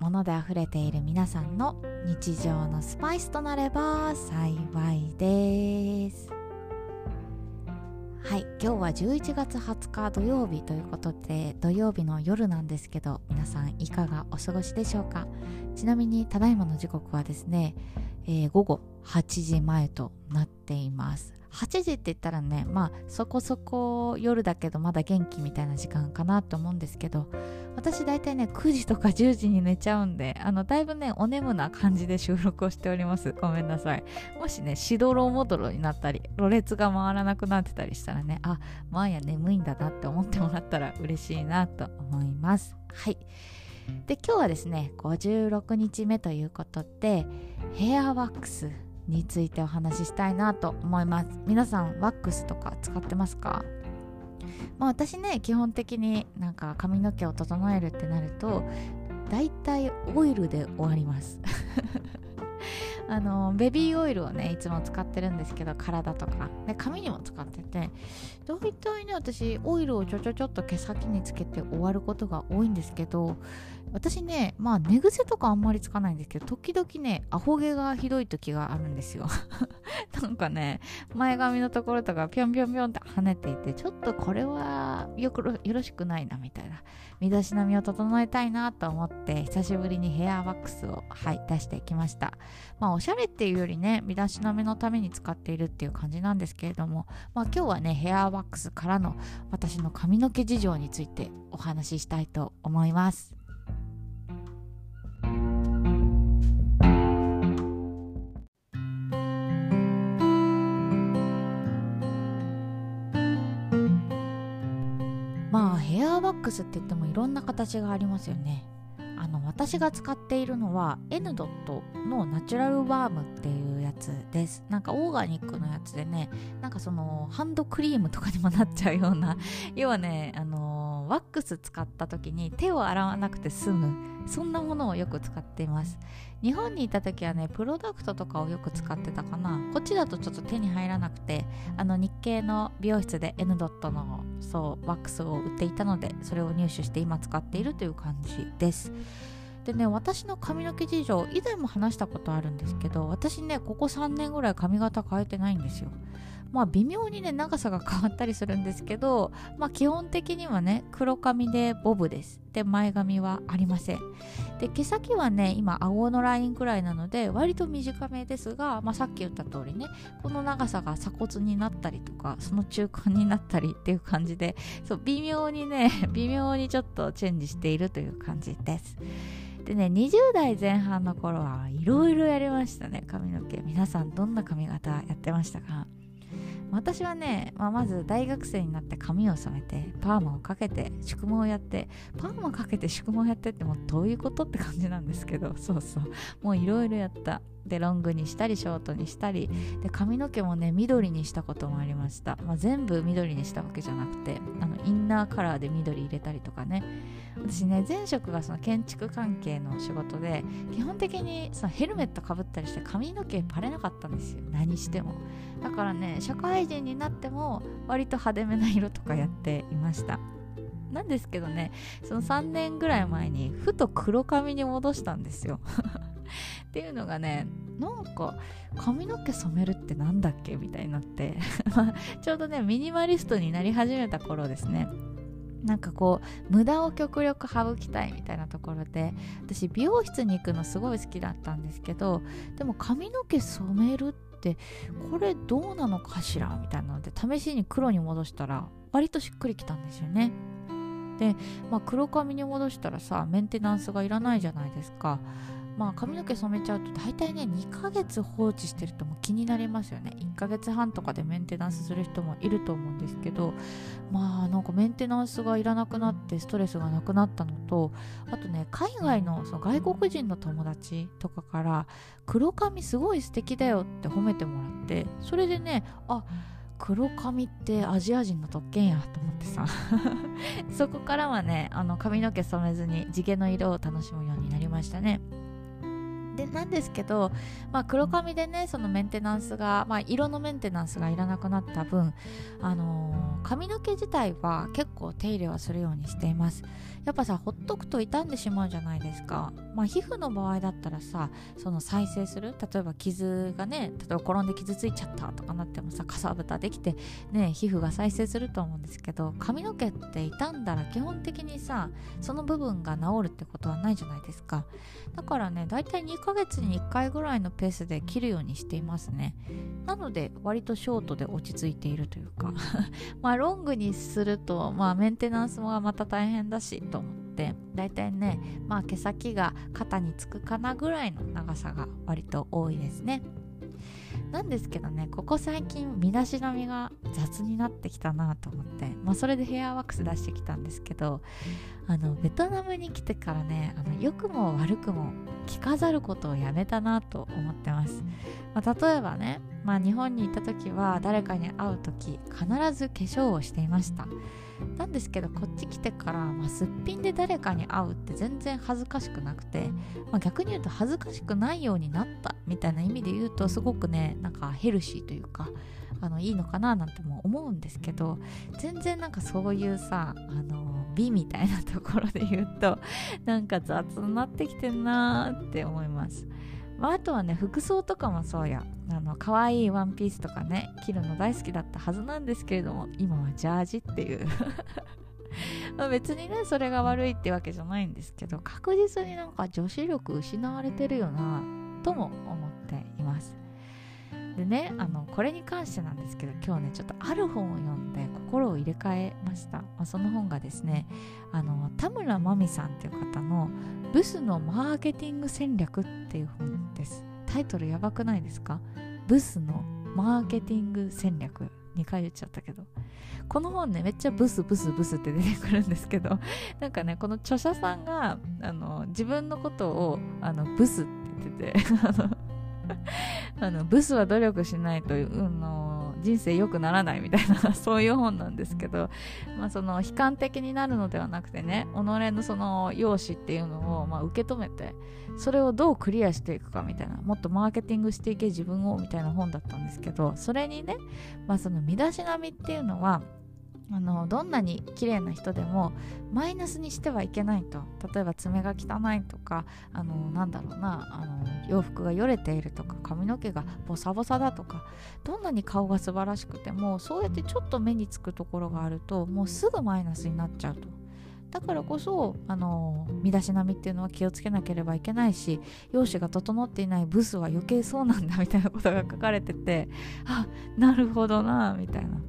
物で溢れている皆さんの日常のスパイスとなれば幸いです。はい今日は11月20日土曜日ということで土曜日の夜なんですけど皆さんいかがお過ごしでしょうか？ちなみにただいまの時刻はですね、えー、午後8時前となっています。8時って言ったらねまあそこそこ夜だけどまだ元気みたいな時間かなと思うんですけど私大体ね9時とか10時に寝ちゃうんであのだいぶねお眠な感じで収録をしております。ごめんなさい。もしねしどろもどろになったりろれつが回らなくなってたりしたらねあまあや眠いんだなって思ってもらったら嬉しいなと思います。はい。で今日はですね56日目ということでヘアワックスについてお話ししたいなと思います。皆さんワックスとか使ってますか？まあ私ね基本的になんか髪の毛を整えるってなるとだいたいオイルで終わります。あのベビーオイルをねいつも使ってるんですけど体とか。で髪にも使ってて大体ね私オイルをちょちょちょっと毛先につけて終わることが多いんですけど私ねまあ寝癖とかあんまりつかないんですけど時々ねアホ毛がひどい時があるんですよ。なんかね前髪のところとかぴょんぴょんぴょんって跳ねていてちょっとこれはよくよろしくないなみたいな。身だしなみを整えたいなと思って久しぶりにヘアワックスをはい出してきました。まあおしゃれっていうよりね身だしなみのために使っているっていう感じなんですけれどもまあ今日はねヘアワックスからの私の髪の毛事情についてお話ししたいと思います。まあヘアワックスって言ってもいろんな形がありますよね。私が使っているのは N. ドットのナチュラルバームっていうやつです。なんかオーガニックのやつでねなんかそのハンドクリームとかにもなっちゃうような 要はねあのワックス使った時に手を洗わなくて済むそんなものをよく使っています。日本にいた時はねプロダクトとかをよく使ってたかな。こっちだとちょっと手に入らなくてあの日系の美容室で N. ドットのそうワックスを売っていたのでそれを入手して今使っているという感じです。でね私の髪の毛事情以前も話したことあるんですけど私ねここ3年ぐらい髪型変えてないんですよ。まあ微妙にね長さが変わったりするんですけどまあ基本的にはね黒髪でボブです。で前髪はありません。で毛先はね今顎のラインくらいなので割と短めですが、まあ、さっき言った通りねこの長さが鎖骨になったりとかその中間になったりっていう感じでそう微妙にね 微妙にちょっとチェンジしているという感じです。でね20代前半の頃はいろいろやりましたね髪の毛。皆さんどんな髪型やってましたか？私はね、まあ、まず大学生になって髪を染めてパーマをかけて宿毛をやってパーマかけて宿毛をやってってもうどういうことって感じなんですけどそうそう。もういろいろやった。でロングにしたりショートにしたりで髪の毛もね緑にしたこともありました、まあ、全部緑にしたわけじゃなくてあのインナーカラーで緑入れたりとかね。私ね前職がその建築関係の仕事で基本的にそのヘルメットかぶったりして髪の毛バレなかったんですよ。何しても。だからね社会人になっても割と派手めな色とかやっていました。なんですけどねその3年ぐらい前にふと黒髪に戻したんですよっていうのがねなんか髪の毛染めるってなんだっけみたいになって ちょうどねミニマリストになり始めた頃ですね。なんかこう無駄を極力省きたいみたいなところで私美容室に行くのすごい好きだったんですけどでも髪の毛染めるってこれどうなのかしら？みたいなので試しに黒に戻したら割としっくりきたんですよね。で、まあ、黒髪に戻したらさメンテナンスがいらないじゃないですか。まあ髪の毛染めちゃうと大体ね2ヶ月放置してるとも気になりますよね。1ヶ月半とかでメンテナンスする人もいると思うんですけどまあなんかメンテナンスがいらなくなってストレスがなくなったのとあとね海外のその外国人の友達とかから黒髪すごい素敵だよって褒めてもらってそれでねあ黒髪ってアジア人の特権やと思ってさ。そこからはねあの髪の毛染めずに地毛の色を楽しむようになりましたね。でなんですけど、まあ、黒髪でねそのメンテナンスが、まあ、色のメンテナンスがいらなくなった分、あのー、髪の毛自体は結構手入れはするようにしています。やっぱさほっとくと傷んでしまうじゃないですか、まあ、皮膚の場合だったらさその再生する？例えば傷がね例えば転んで傷ついちゃったとかなってもさかさぶたできてね皮膚が再生すると思うんですけど髪の毛って傷んだら基本的にさその部分が治るってことはないじゃないですか。だからねだいたい2ヶ月に1回ぐらいのペースで切るようにしていますね。なので割とショートで落ち着いているというか まあロングにするとまあメンテナンスもまた大変だしと思ってだいたいねまあ毛先が肩につくかなぐらいの長さが割と多いですね。なんですけどねここ最近身だしなみが雑になってきたなと思って、まあ、それでヘアワックス出してきたんですけどあのベトナムに来てからねあの良くも悪くも着飾ることをやめたなと思ってます、まあ、例えばね、まあ、日本にいた時は誰かに会う時必ず化粧をしていました。なんですけどこっち来てから、まあ、すっぴんで誰かに会うって全然恥ずかしくなくて、まあ、逆に言うと恥ずかしくないようになったみたいな意味で言うとすごくねなんかヘルシーというかあのいいのかななんても思うんですけど全然なんかそういうさあの美みたいなところで言うとなんか雑になってきてんなーって思います。まあ、あとはね服装とかもそうや。あの可愛いワンピースとかね着るの大好きだったはずなんですけれども今はジャージっていう。まあ別にねそれが悪いってわけじゃないんですけど確実になんか女子力失われてるよなとも思っでねあのこれに関してなんですけど今日ねちょっとある本を読んで心を入れ替えました、まあ、その本がですねあの田村真美さんっていう方のブスのマーケティング戦略っていう本です。タイトルやばくないですか？ブスのマーケティング戦略2回言っちゃったけど。この本ねめっちゃブスブスブスって出てくるんですけど なんかねこの著者さんがあの自分のことをあのブスって言ってて あのブスは努力しないと、うん、の人生良くならないみたいな そういう本なんですけど、まあ、その悲観的になるのではなくてね己のその容姿っていうのをま受け止めてそれをどうクリアしていくかみたいなもっとマーケティングしていけ自分をみたいな本だったんですけどそれにね、まあ、その身だしなみっていうのはあのどんなに綺麗な人でもマイナスにしてはいけないと。例えば爪が汚いとかあのなんだろうなあの洋服がよれているとか髪の毛がボサボサだとかどんなに顔が素晴らしくてもそうやってちょっと目につくところがあるともうすぐマイナスになっちゃうと。だからこそあの身だしなみっていうのは気をつけなければいけないし容姿が整っていないブスは余計そうなんだみたいなことが書かれててあなるほどなみたいな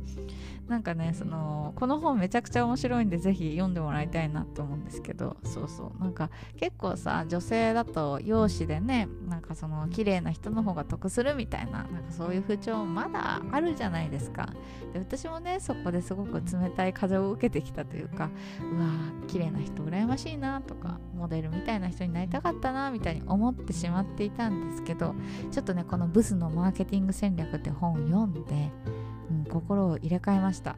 なんかねそのこの本めちゃくちゃ面白いんでぜひ読んでもらいたいなと思うんですけど。そうそう。なんか結構さ女性だと容姿でねなんかその綺麗な人の方が得するみたいななんかそういう風潮まだあるじゃないですか。で私もねそこですごく冷たい風を受けてきたというかうわー綺麗な人羨ましいなとかモデルみたいな人になりたかったなみたいに思ってしまっていたんですけどちょっとねこのブスのマーケティング戦略って本を読んでうん、心を入れ替えました。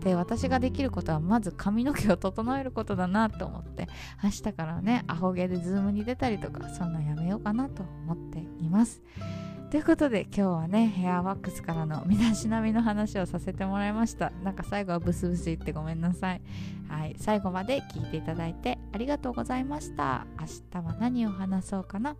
で私ができることはまず髪の毛を整えることだなと思って明日からねアホ毛でズームに出たりとかそんなんやめようかなと思っています。ということで今日はねヘアワックスからの身だしなみの話をさせてもらいました。なんか最後はブスブス言ってごめんなさい。はい最後まで聞いていただいてありがとうございました。明日は何を話そうかな？